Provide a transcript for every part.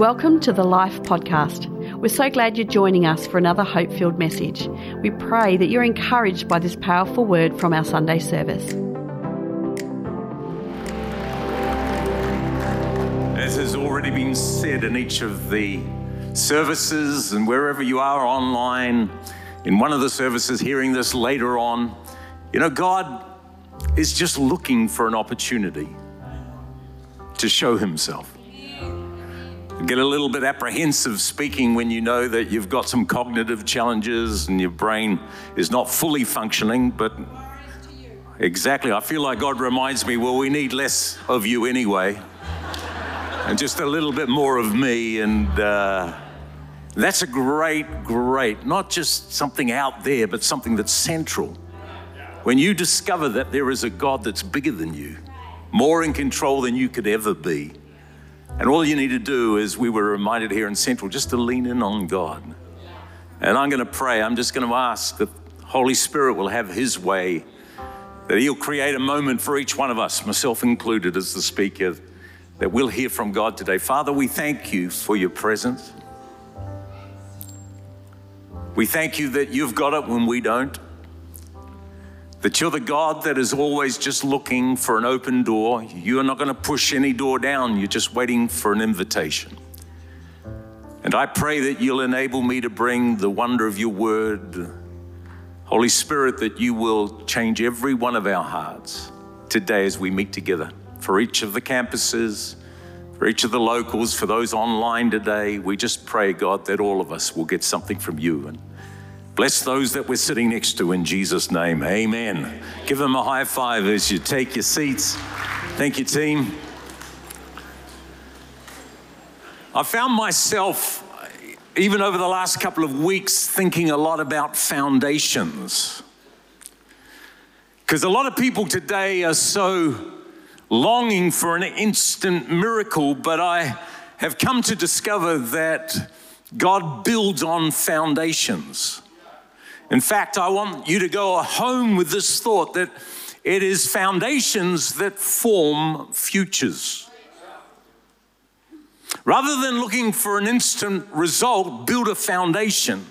Welcome to the Life Podcast. We're so glad you're joining us for another hope filled message. We pray that you're encouraged by this powerful word from our Sunday service. As has already been said in each of the services and wherever you are online, in one of the services, hearing this later on, you know, God is just looking for an opportunity to show Himself. Get a little bit apprehensive speaking when you know that you've got some cognitive challenges and your brain is not fully functioning, but exactly, I feel like God reminds me, well, we need less of you anyway, and just a little bit more of me. And uh, that's a great, great, not just something out there, but something that's central. When you discover that there is a God that's bigger than you, more in control than you could ever be and all you need to do is, we were reminded here in Central, just to lean in on God. And I'm going to pray. I'm just going to ask that Holy Spirit will have His way, that He'll create a moment for each one of us, myself included as the speaker, that we'll hear from God today. Father, we thank you for your presence. We thank you that you've got it when we don't. That you're the God that is always just looking for an open door. You're not going to push any door down, you're just waiting for an invitation. And I pray that you'll enable me to bring the wonder of your word. Holy Spirit, that you will change every one of our hearts today as we meet together for each of the campuses, for each of the locals, for those online today. We just pray, God, that all of us will get something from you. And Bless those that we're sitting next to in Jesus' name. Amen. Give them a high five as you take your seats. Thank you, team. I found myself, even over the last couple of weeks, thinking a lot about foundations. Because a lot of people today are so longing for an instant miracle, but I have come to discover that God builds on foundations. In fact, I want you to go home with this thought that it is foundations that form futures. Rather than looking for an instant result, build a foundation.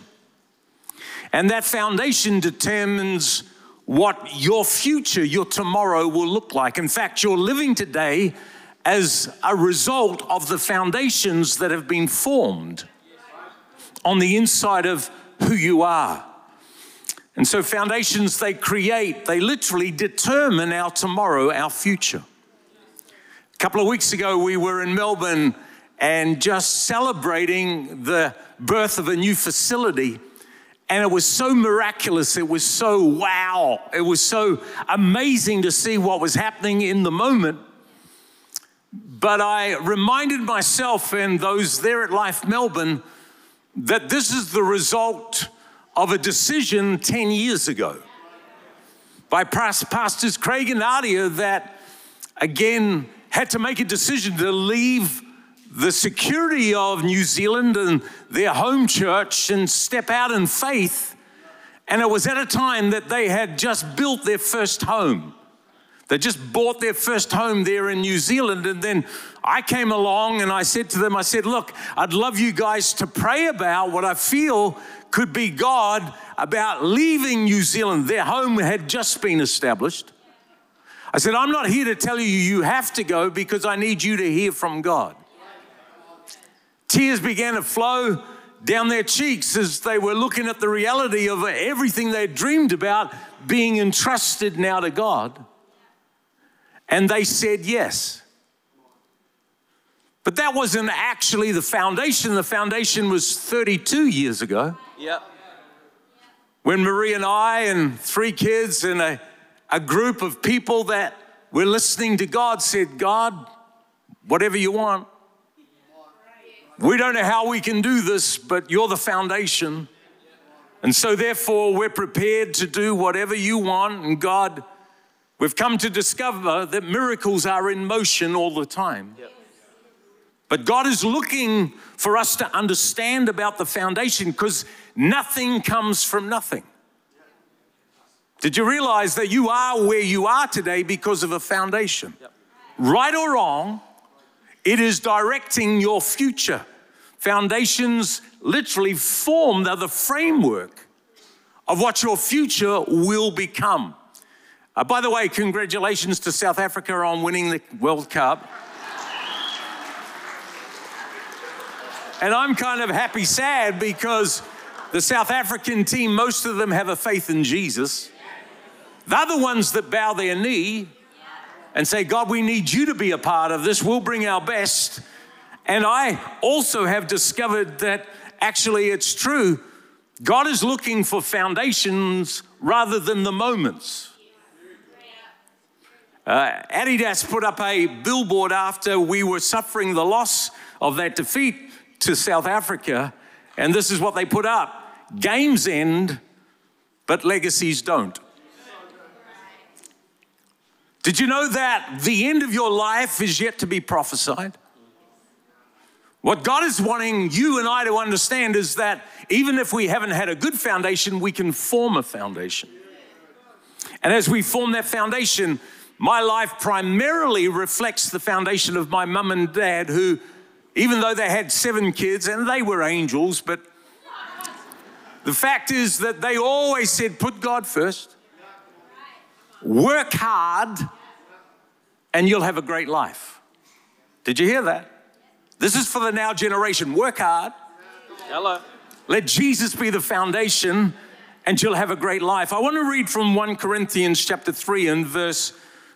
And that foundation determines what your future, your tomorrow will look like. In fact, you're living today as a result of the foundations that have been formed on the inside of who you are. And so, foundations they create, they literally determine our tomorrow, our future. A couple of weeks ago, we were in Melbourne and just celebrating the birth of a new facility. And it was so miraculous. It was so wow. It was so amazing to see what was happening in the moment. But I reminded myself and those there at Life Melbourne that this is the result of a decision 10 years ago by Pastors Craig and Nadia that again had to make a decision to leave the security of New Zealand and their home church and step out in faith. And it was at a time that they had just built their first home. They just bought their first home there in New Zealand. And then I came along and I said to them, I said, Look, I'd love you guys to pray about what I feel could be God about leaving New Zealand. Their home had just been established. I said, I'm not here to tell you you have to go because I need you to hear from God. Tears began to flow down their cheeks as they were looking at the reality of everything they dreamed about being entrusted now to God. And they said yes. But that wasn't actually the foundation. The foundation was 32 years ago. Yep. When Marie and I and three kids and a, a group of people that were listening to God said, God, whatever you want. We don't know how we can do this, but you're the foundation. And so, therefore, we're prepared to do whatever you want. And God, we've come to discover that miracles are in motion all the time. Yep. But God is looking for us to understand about the foundation because nothing comes from nothing. Did you realize that you are where you are today because of a foundation? Yep. Right or wrong, it is directing your future. Foundations literally form, they're the framework of what your future will become. Uh, by the way, congratulations to South Africa on winning the World Cup. And I'm kind of happy sad because the South African team, most of them have a faith in Jesus. They're the ones that bow their knee and say, God, we need you to be a part of this. We'll bring our best. And I also have discovered that actually it's true. God is looking for foundations rather than the moments. Uh, Adidas put up a billboard after we were suffering the loss of that defeat to South Africa, and this is what they put up Games end, but legacies don't. Did you know that the end of your life is yet to be prophesied? What God is wanting you and I to understand is that even if we haven't had a good foundation, we can form a foundation. And as we form that foundation, my life primarily reflects the foundation of my mum and dad, who, even though they had seven kids and they were angels, but the fact is that they always said, put God first work hard, and you'll have a great life. Did you hear that? This is for the now generation. Work hard. Hello. Let Jesus be the foundation, and you'll have a great life. I want to read from 1 Corinthians chapter 3 and verse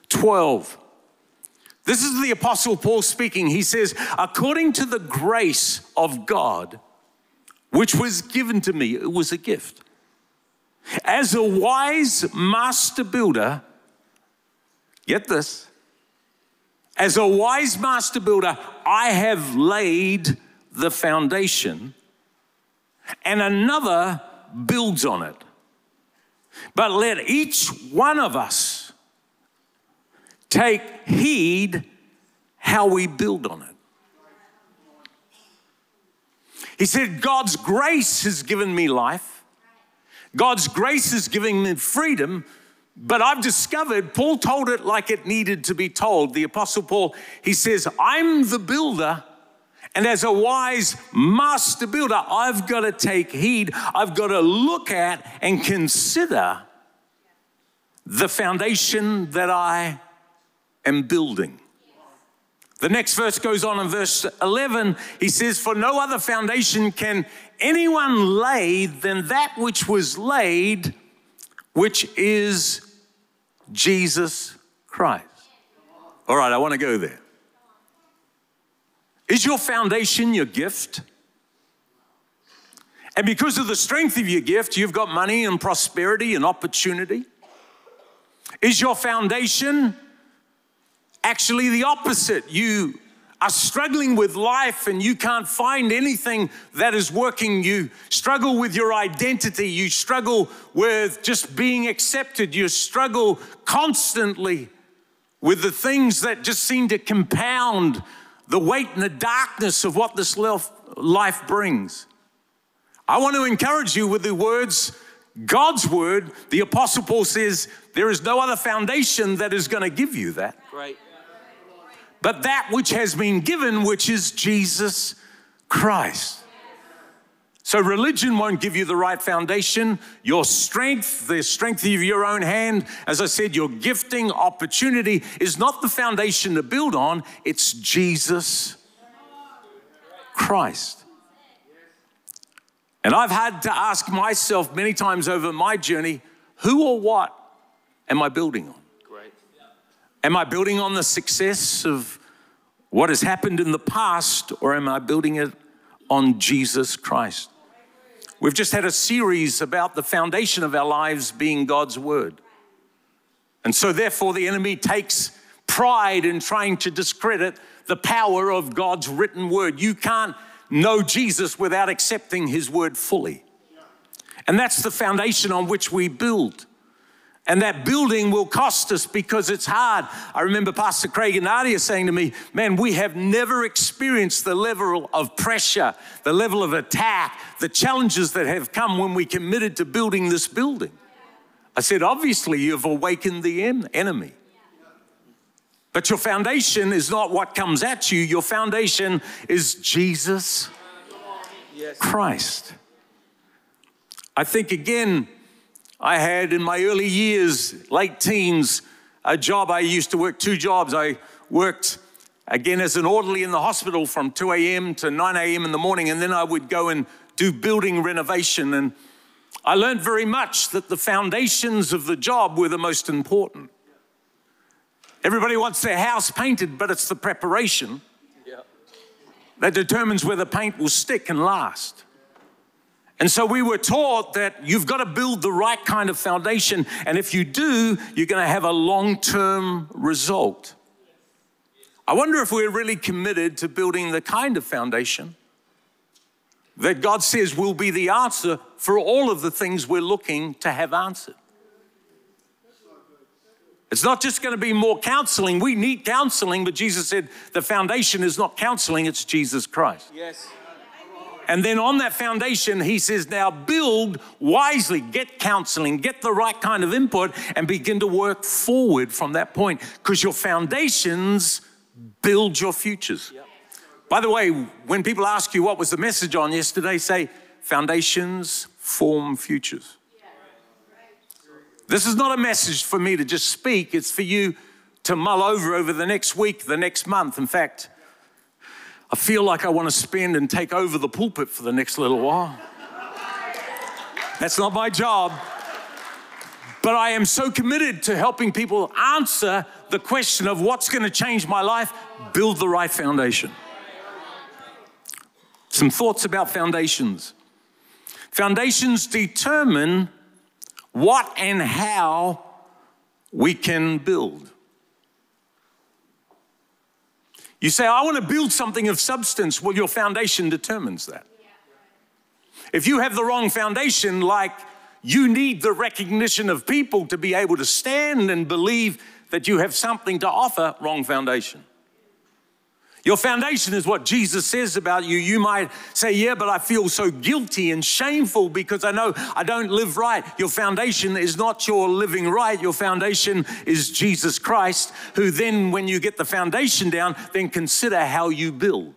12. This is the Apostle Paul speaking. He says, According to the grace of God, which was given to me, it was a gift. As a wise master builder, get this, as a wise master builder, I have laid the foundation and another builds on it. But let each one of us take heed how we build on it. He said, God's grace has given me life. God's grace is giving me freedom, but I've discovered Paul told it like it needed to be told. The Apostle Paul, he says, I'm the builder. And as a wise master builder, I've got to take heed. I've got to look at and consider the foundation that I am building. The next verse goes on in verse 11. He says, For no other foundation can anyone lay than that which was laid, which is Jesus Christ. All right, I want to go there. Is your foundation your gift? And because of the strength of your gift, you've got money and prosperity and opportunity. Is your foundation actually the opposite. You are struggling with life and you can't find anything that is working. You struggle with your identity. You struggle with just being accepted. You struggle constantly with the things that just seem to compound the weight and the darkness of what this life brings. I want to encourage you with the words, God's word. The Apostle Paul says, There is no other foundation that is going to give you that. Right but that which has been given, which is Jesus Christ. So, religion won't give you the right foundation. Your strength, the strength of your own hand, as I said, your gifting, opportunity is not the foundation to build on, it's Jesus Christ. And I've had to ask myself many times over my journey who or what am I building on? Am I building on the success of what has happened in the past, or am I building it on Jesus Christ? We've just had a series about the foundation of our lives being God's Word. And so, therefore, the enemy takes pride in trying to discredit the power of God's written Word. You can't know Jesus without accepting His Word fully. And that's the foundation on which we build. And that building will cost us because it's hard. I remember Pastor Craig and Nadia saying to me, Man, we have never experienced the level of pressure, the level of attack, the challenges that have come when we committed to building this building. I said, Obviously, you've awakened the enemy. But your foundation is not what comes at you, your foundation is Jesus. Christ. I think again, I had in my early years, late teens, a job. I used to work two jobs. I worked again as an orderly in the hospital from 2 a.m. to 9 a.m. in the morning, and then I would go and do building renovation. And I learned very much that the foundations of the job were the most important. Everybody wants their house painted, but it's the preparation that determines where the paint will stick and last. And so we were taught that you've got to build the right kind of foundation. And if you do, you're going to have a long term result. I wonder if we're really committed to building the kind of foundation that God says will be the answer for all of the things we're looking to have answered. It's not just going to be more counseling. We need counseling, but Jesus said the foundation is not counseling, it's Jesus Christ. Yes. And then on that foundation, he says, now build wisely, get counseling, get the right kind of input, and begin to work forward from that point because your foundations build your futures. Yep. By the way, when people ask you what was the message on yesterday, say, foundations form futures. This is not a message for me to just speak, it's for you to mull over over the next week, the next month. In fact, I feel like I want to spend and take over the pulpit for the next little while. That's not my job. But I am so committed to helping people answer the question of what's going to change my life, build the right foundation. Some thoughts about foundations. Foundations determine what and how we can build. You say, I want to build something of substance. Well, your foundation determines that. If you have the wrong foundation, like you need the recognition of people to be able to stand and believe that you have something to offer, wrong foundation. Your foundation is what Jesus says about you. You might say, Yeah, but I feel so guilty and shameful because I know I don't live right. Your foundation is not your living right. Your foundation is Jesus Christ, who then, when you get the foundation down, then consider how you build.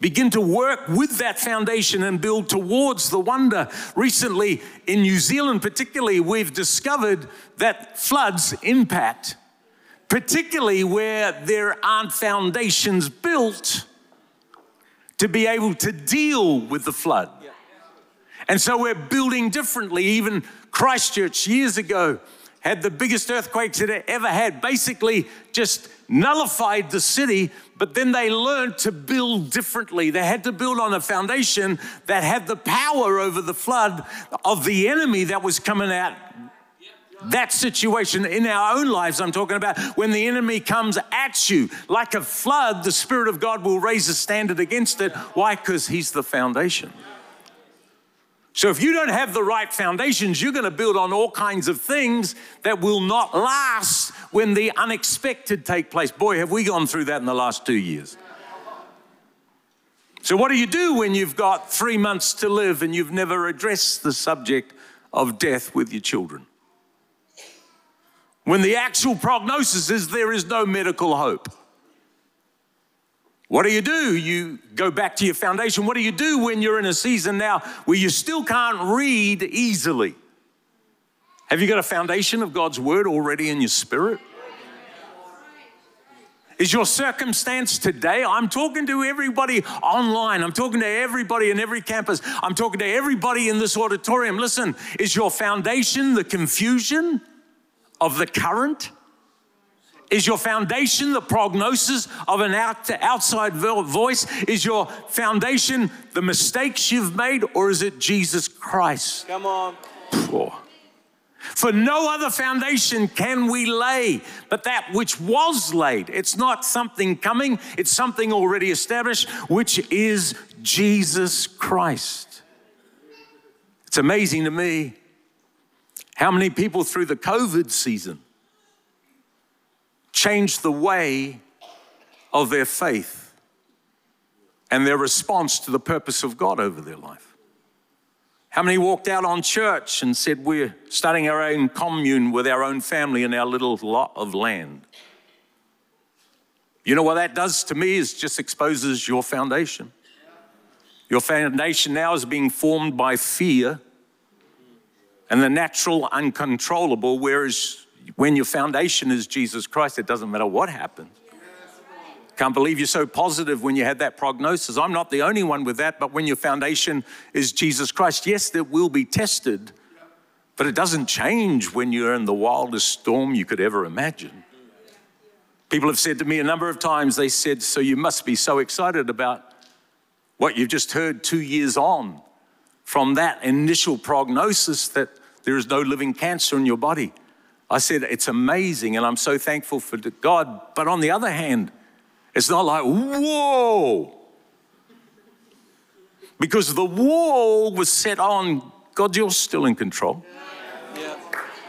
Begin to work with that foundation and build towards the wonder. Recently, in New Zealand, particularly, we've discovered that floods impact particularly where there aren't foundations built to be able to deal with the flood. And so we're building differently. Even Christchurch years ago had the biggest earthquakes it ever had, basically just nullified the city, but then they learned to build differently. They had to build on a foundation that had the power over the flood of the enemy that was coming out that situation in our own lives, I'm talking about when the enemy comes at you like a flood, the Spirit of God will raise a standard against it. Why? Because He's the foundation. So if you don't have the right foundations, you're going to build on all kinds of things that will not last when the unexpected take place. Boy, have we gone through that in the last two years. So, what do you do when you've got three months to live and you've never addressed the subject of death with your children? When the actual prognosis is there is no medical hope. What do you do? You go back to your foundation. What do you do when you're in a season now where you still can't read easily? Have you got a foundation of God's word already in your spirit? Is your circumstance today? I'm talking to everybody online. I'm talking to everybody in every campus. I'm talking to everybody in this auditorium. Listen, is your foundation the confusion? Of the current? Is your foundation the prognosis of an out outside voice? Is your foundation the mistakes you've made, or is it Jesus Christ? Come on. For no other foundation can we lay but that which was laid. It's not something coming, it's something already established, which is Jesus Christ. It's amazing to me how many people through the COVID season changed the way of their faith and their response to the purpose of God over their life? How many walked out on church and said, We're starting our own commune with our own family in our little lot of land? You know what that does to me is just exposes your foundation. Your foundation now is being formed by fear and the natural uncontrollable, whereas when your foundation is Jesus Christ, it doesn't matter what happens. Can't believe you're so positive when you had that prognosis. I'm not the only one with that, but when your foundation is Jesus Christ, yes, it will be tested, but it doesn't change when you're in the wildest storm you could ever imagine. People have said to me a number of times, they said, So you must be so excited about what you've just heard two years on from that initial prognosis that there is no living cancer in your body. I said, It's amazing, and I'm so thankful for God. But on the other hand, it's not like, Whoa! Because the wall was set on God, you're still in control.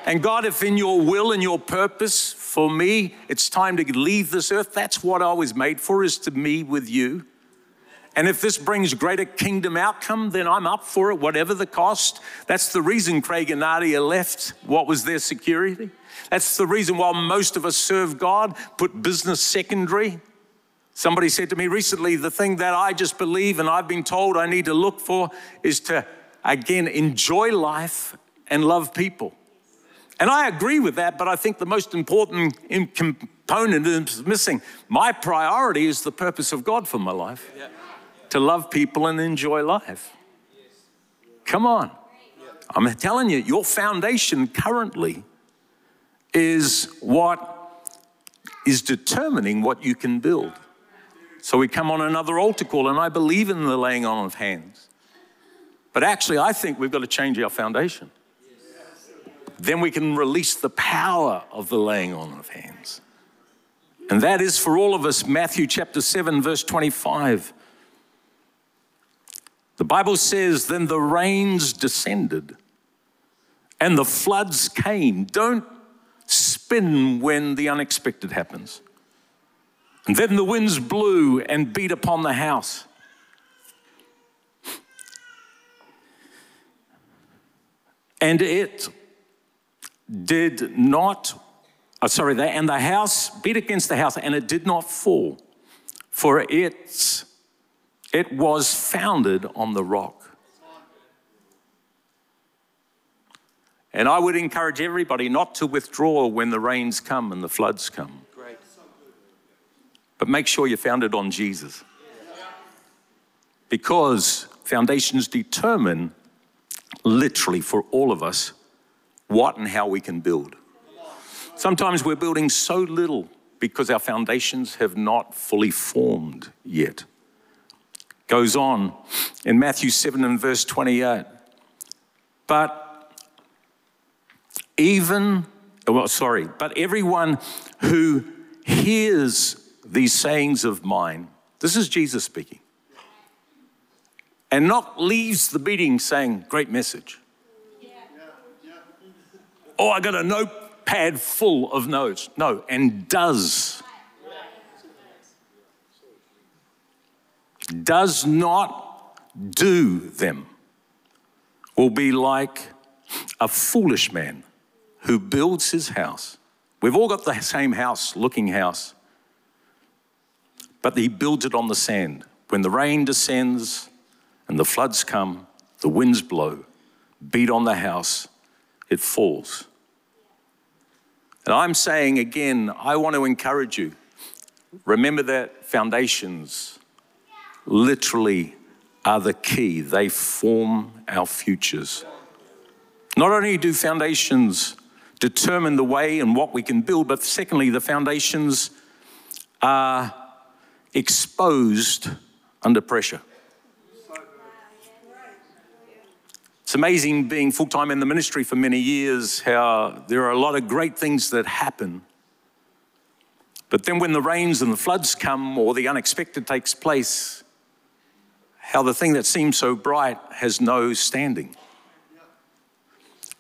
And God, if in your will and your purpose for me, it's time to leave this earth, that's what I was made for, is to be with you. And if this brings greater kingdom outcome, then I'm up for it, whatever the cost. That's the reason Craig and Nadia left. What was their security? That's the reason why most of us serve God, put business secondary. Somebody said to me recently, the thing that I just believe and I've been told I need to look for is to, again, enjoy life and love people. And I agree with that, but I think the most important component is missing. My priority is the purpose of God for my life yeah. To love people and enjoy life. Come on. I'm telling you, your foundation currently is what is determining what you can build. So we come on another altar call, and I believe in the laying on of hands. But actually, I think we've got to change our foundation then we can release the power of the laying on of hands. And that is for all of us, Matthew chapter 7, verse 25. The Bible says, Then the rains descended and the floods came. Don't spin when the unexpected happens. And then the winds blew and beat upon the house. And it did not, oh, sorry, and the house beat against the house, and it did not fall, for it's, it was founded on the rock. And I would encourage everybody not to withdraw when the rains come and the floods come. But make sure you're founded on Jesus. Because foundations determine, literally for all of us, what and how we can build. Sometimes we're building so little because our foundations have not fully formed yet. Goes on in Matthew 7 and verse 28. But even, oh, well, sorry, but everyone who hears these sayings of mine, this is Jesus speaking, and not leaves the meeting saying, Great message oh, I got a notepad full of notes. No, and does. Does not do them will be like a foolish man who builds his house. We've all got the same house, looking house, but he builds it on the sand. When the rain descends and the floods come, the winds blow, beat on the house, it falls. And I'm saying again, I want to encourage you. Remember that foundations literally are the key, they form our futures. Not only do foundations determine the way and what we can build, but secondly, the foundations are exposed under pressure. It's amazing being full time in the ministry for many years, how there are a lot of great things that happen. But then when the rains and the floods come or the unexpected takes place, how the thing that seems so bright has no standing.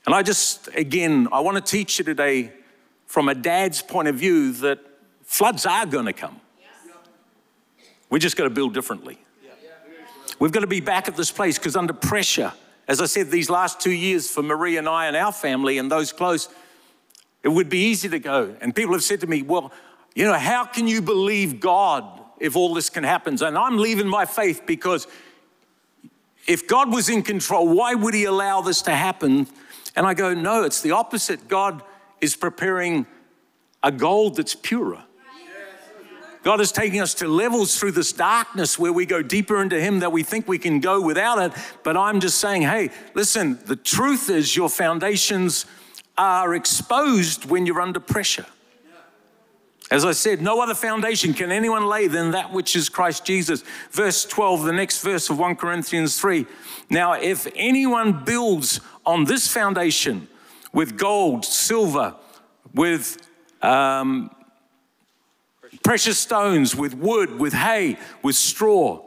And I just, again, I want to teach you today from a dad's point of view that floods are going to come. We just got to build differently. We've got to be back at this place because under pressure, as I said, these last two years for Marie and I and our family and those close, it would be easy to go. And people have said to me, well, you know, how can you believe God if all this can happen? And I'm leaving my faith because If God was in control, why would He allow this to happen? And I go, no, it's the opposite. God is preparing a gold that's purer. God is taking us to levels through this darkness where we go deeper into Him that we think we can go without it. But I'm just saying, hey, listen, the truth is your foundations are exposed when you're under pressure. As I said, no other foundation can anyone lay than that which is Christ Jesus. Verse 12, the next verse of 1 Corinthians 3. Now, if anyone builds on this foundation with gold, silver, with um, precious stones, with wood, with hay, with straw.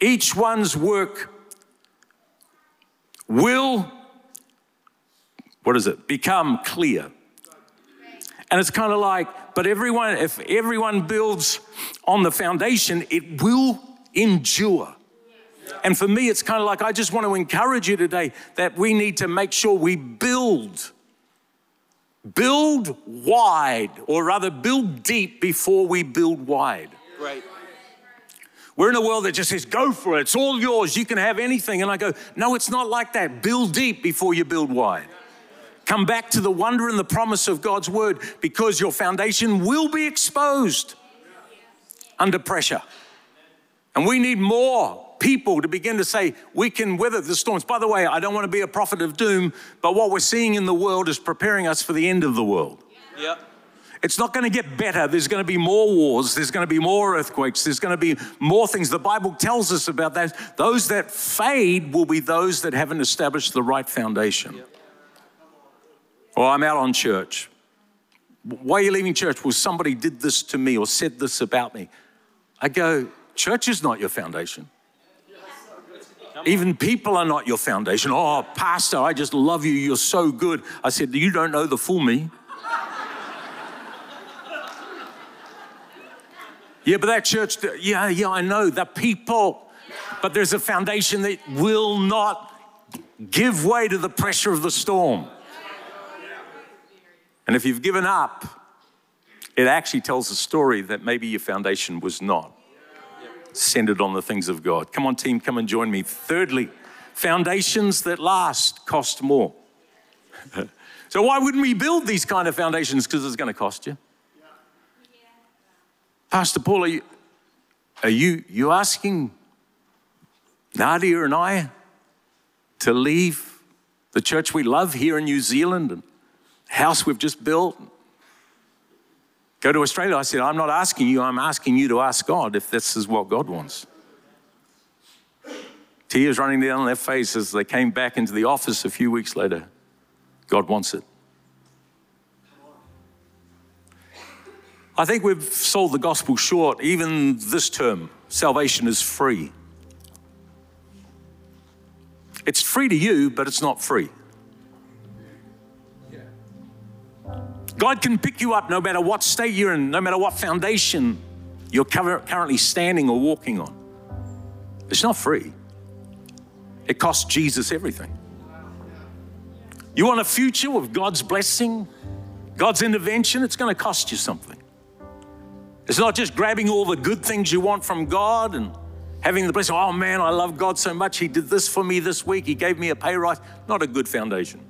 Each one's work will, what is it, become clear. And it's kind of like, but everyone, if everyone builds on the foundation, it will endure. And for me, it's kind of like I just want to encourage you today that we need to make sure we build Build wide, or rather, build deep before we build wide. Right. We're in a world that just says, go for it, it's all yours, you can have anything. And I go, no, it's not like that. Build deep before you build wide. Come back to the wonder and the promise of God's word because your foundation will be exposed under pressure. And we need more people to begin to say, we can weather the storms. By the way, I don't want to be a prophet of doom, but what we're seeing in the world is preparing us for the end of the world. Yep. It's not going to get better. There's going to be more wars. There's going to be more earthquakes. There's going to be more things. The Bible tells us about that. Those that fade will be those that haven't established the right foundation. Yep. I'm out on church. Why are you leaving church? Well, somebody did this to me or said this about me. I go, church is not your foundation. Even people are not your foundation. Oh, Pastor, I just love you. You're so good. I said, You don't know the full me. yeah, but that church, yeah, yeah, I know the people. But there's a foundation that will not give way to the pressure of the storm. And if you've given up, it actually tells a story that maybe your foundation was not centered on the things of God. Come on, team, come and join me. Thirdly, foundations that last cost more. so, why wouldn't we build these kind of foundations? Because it's going to cost you. Pastor Paul, are you, are you, you asking Nadia and I to leave the church we love here in New Zealand and house we've just built go to Australia. I said, I'm not asking you, I'm asking you to ask God if this is what God wants. Tears running down their faces as they came back into the office a few weeks later. God wants it. I think we've sold the gospel short, even this term. Salvation is free. It's free to you, but it's not free. God can pick you up no matter what state you're in, no matter what foundation you're currently standing or walking on. It's not free, it costs Jesus everything. You want a future with God's blessing, God's intervention, it's going to cost you something. It's not just grabbing all the good things you want from God and having the blessing. Oh man, I love God so much. He did this for me this week. He gave me a pay rise. Not a good foundation.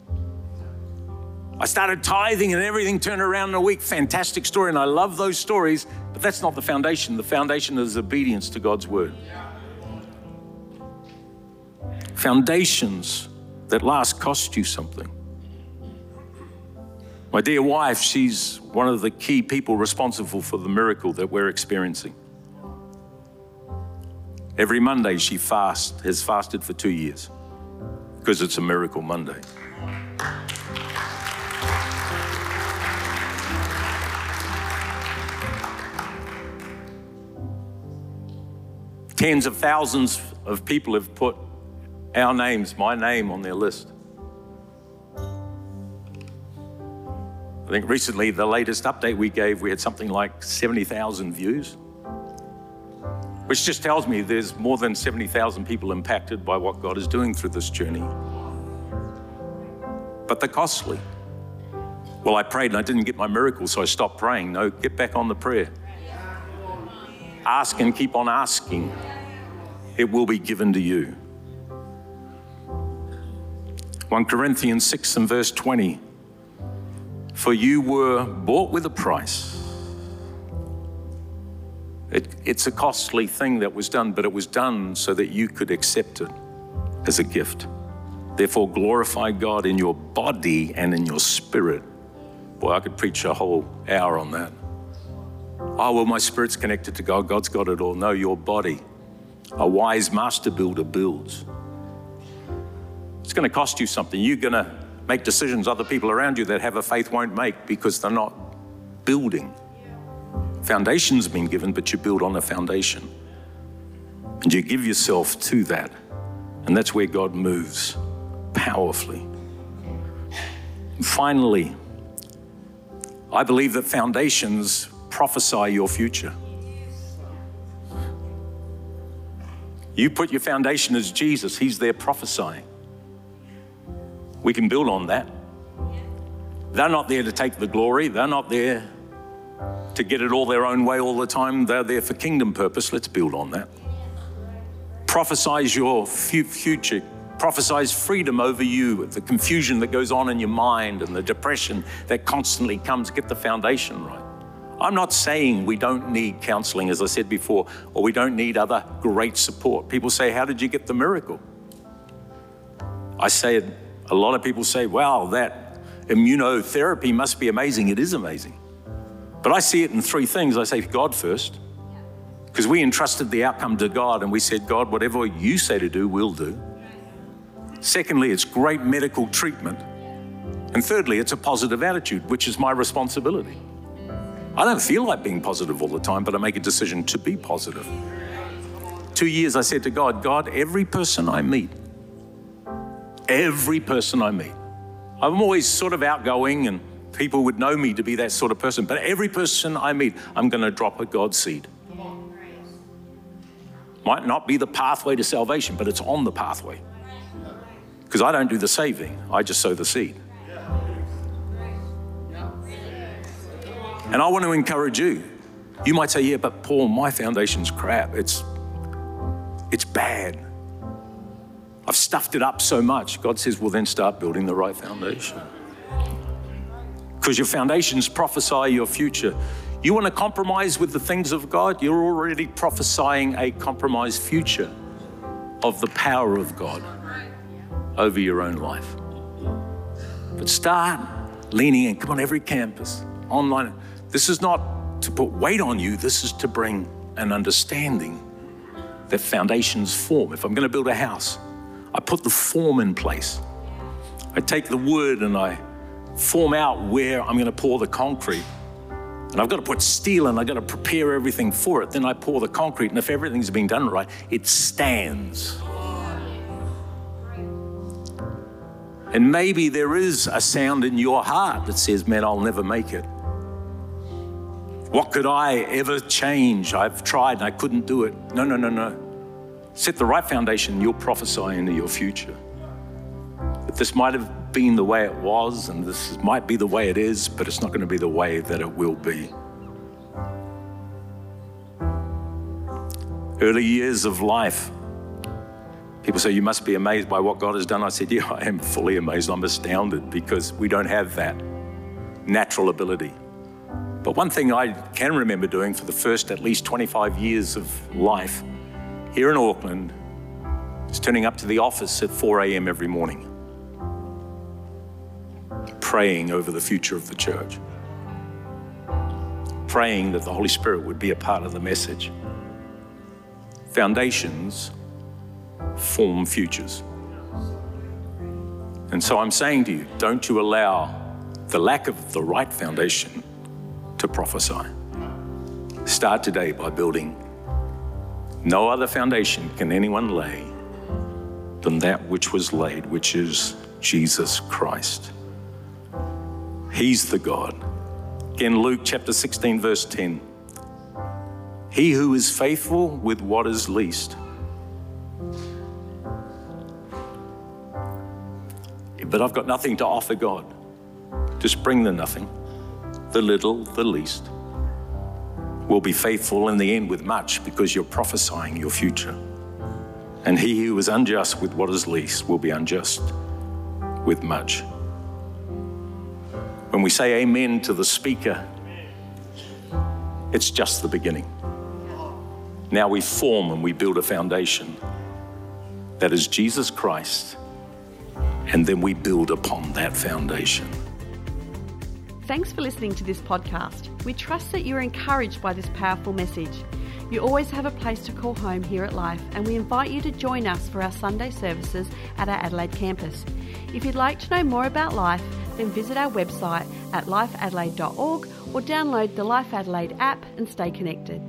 I started tithing and everything turned around in a week. Fantastic story. And I love those stories, but that's not the foundation. The foundation is obedience to God's word. Foundations that last cost you something. My dear wife, she's one of the key people responsible for the miracle that we're experiencing. Every Monday she fasts, has fasted for two years because it's a miracle Monday. Tens of thousands of people have put our names, my name, on their list. I think recently, the latest update we gave, we had something like 70,000 views, which just tells me there's more than 70,000 people impacted by what God is doing through this journey. But they're costly. Well, I prayed and I didn't get my miracle, so I stopped praying. No, get back on the prayer. Ask and keep on asking. It will be given to you. 1 Corinthians 6 and verse 20. For you were bought with a price. It, it's a costly thing that was done, but it was done so that you could accept it as a gift. Therefore, glorify God in your body and in your spirit. Boy, I could preach a whole hour on that. Oh, well, my spirit's connected to God. God's got it all. No, your body. A wise master builder builds. It's going to cost you something. You're going to make decisions other people around you that have a faith won't make because they're not building. Foundation's been given, but you build on a foundation. And you give yourself to that. And that's where God moves powerfully. And finally, I believe that foundations prophesy your future. You put your foundation as Jesus, He's there prophesying. We can build on that. They're not there to take the glory, they're not there to get it all their own way all the time. They're there for kingdom purpose. Let's build on that. Prophesize your future. Prophesize freedom over you, the confusion that goes on in your mind and the depression that constantly comes. Get the foundation right. I'm not saying we don't need counseling, as I said before, or we don't need other great support. People say, How did you get the miracle? I say, a lot of people say, Wow, that immunotherapy must be amazing. It is amazing. But I see it in three things. I say, God first, because we entrusted the outcome to God and we said, God, whatever you say to do, we'll do. Secondly, it's great medical treatment. And thirdly, it's a positive attitude, which is my responsibility. I don't feel like being positive all the time, but I make a decision to be positive. Two years I said to God, God, every person I meet, every person I meet, I'm always sort of outgoing and people would know me to be that sort of person. But every person I meet, I'm going to drop a God seed. Might not be the pathway to salvation, but it's on the pathway. Because I don't do the saving, I just sow the seed. And I want to encourage you. You might say, yeah, but Paul, my foundation's crap. It's, it's bad. I've stuffed it up so much. God says, well, then start building the right foundation because your foundations prophesy your future. You want to compromise with the things of God, you're already prophesying a compromised future of the power of God over your own life. But start leaning in. Come on, every campus, online. This is not to put weight on you, this is to bring an understanding that foundations form. If I'm going to build a house, I put the form in place. I take the wood and I form out where I'm going to pour the concrete. And I've got to put steel and I've got to prepare everything for it. Then I pour the concrete, and if everything's been done right, it stands. And maybe there is a sound in your heart that says, Man, I'll never make it. What could I ever change? I've tried and I couldn't do it. No, no, no, no. Set the right foundation, you'll prophesy into your future. But this might have been the way it was, and this might be the way it is, but it's not going to be the way that it will be. Early years of life, people say, You must be amazed by what God has done. I said, Yeah, I am fully amazed. I'm astounded because we don't have that natural ability. But one thing I can remember doing for the first at least 25 years of life here in Auckland is turning up to the office at 4 a.m. every morning praying over the future of the church, praying that the Holy Spirit would be a part of the message. Foundations form futures. And so I'm saying to you, don't you allow the lack of the right foundation to prophesy. Start today by building. No other foundation can anyone lay than that which was laid, which is Jesus Christ. He's the God. Again, Luke chapter 16, verse 10. He who is faithful with what is least. But I've got nothing to offer God. Just bring the nothing, the little, the least. Will be faithful in the end with much because you're prophesying your future. And he who is unjust with what is least will be unjust with much. When we say amen to the speaker, it's just the beginning. Now we form and we build a foundation that is Jesus Christ, and then we build upon that foundation. Thanks for listening to this podcast. We trust that you're encouraged by this powerful message. You always have a place to call home here at Life, and we invite you to join us for our Sunday services at our Adelaide campus. If you'd like to know more about Life, then visit our website at lifeadelaide.org or download the Life Adelaide app and stay connected.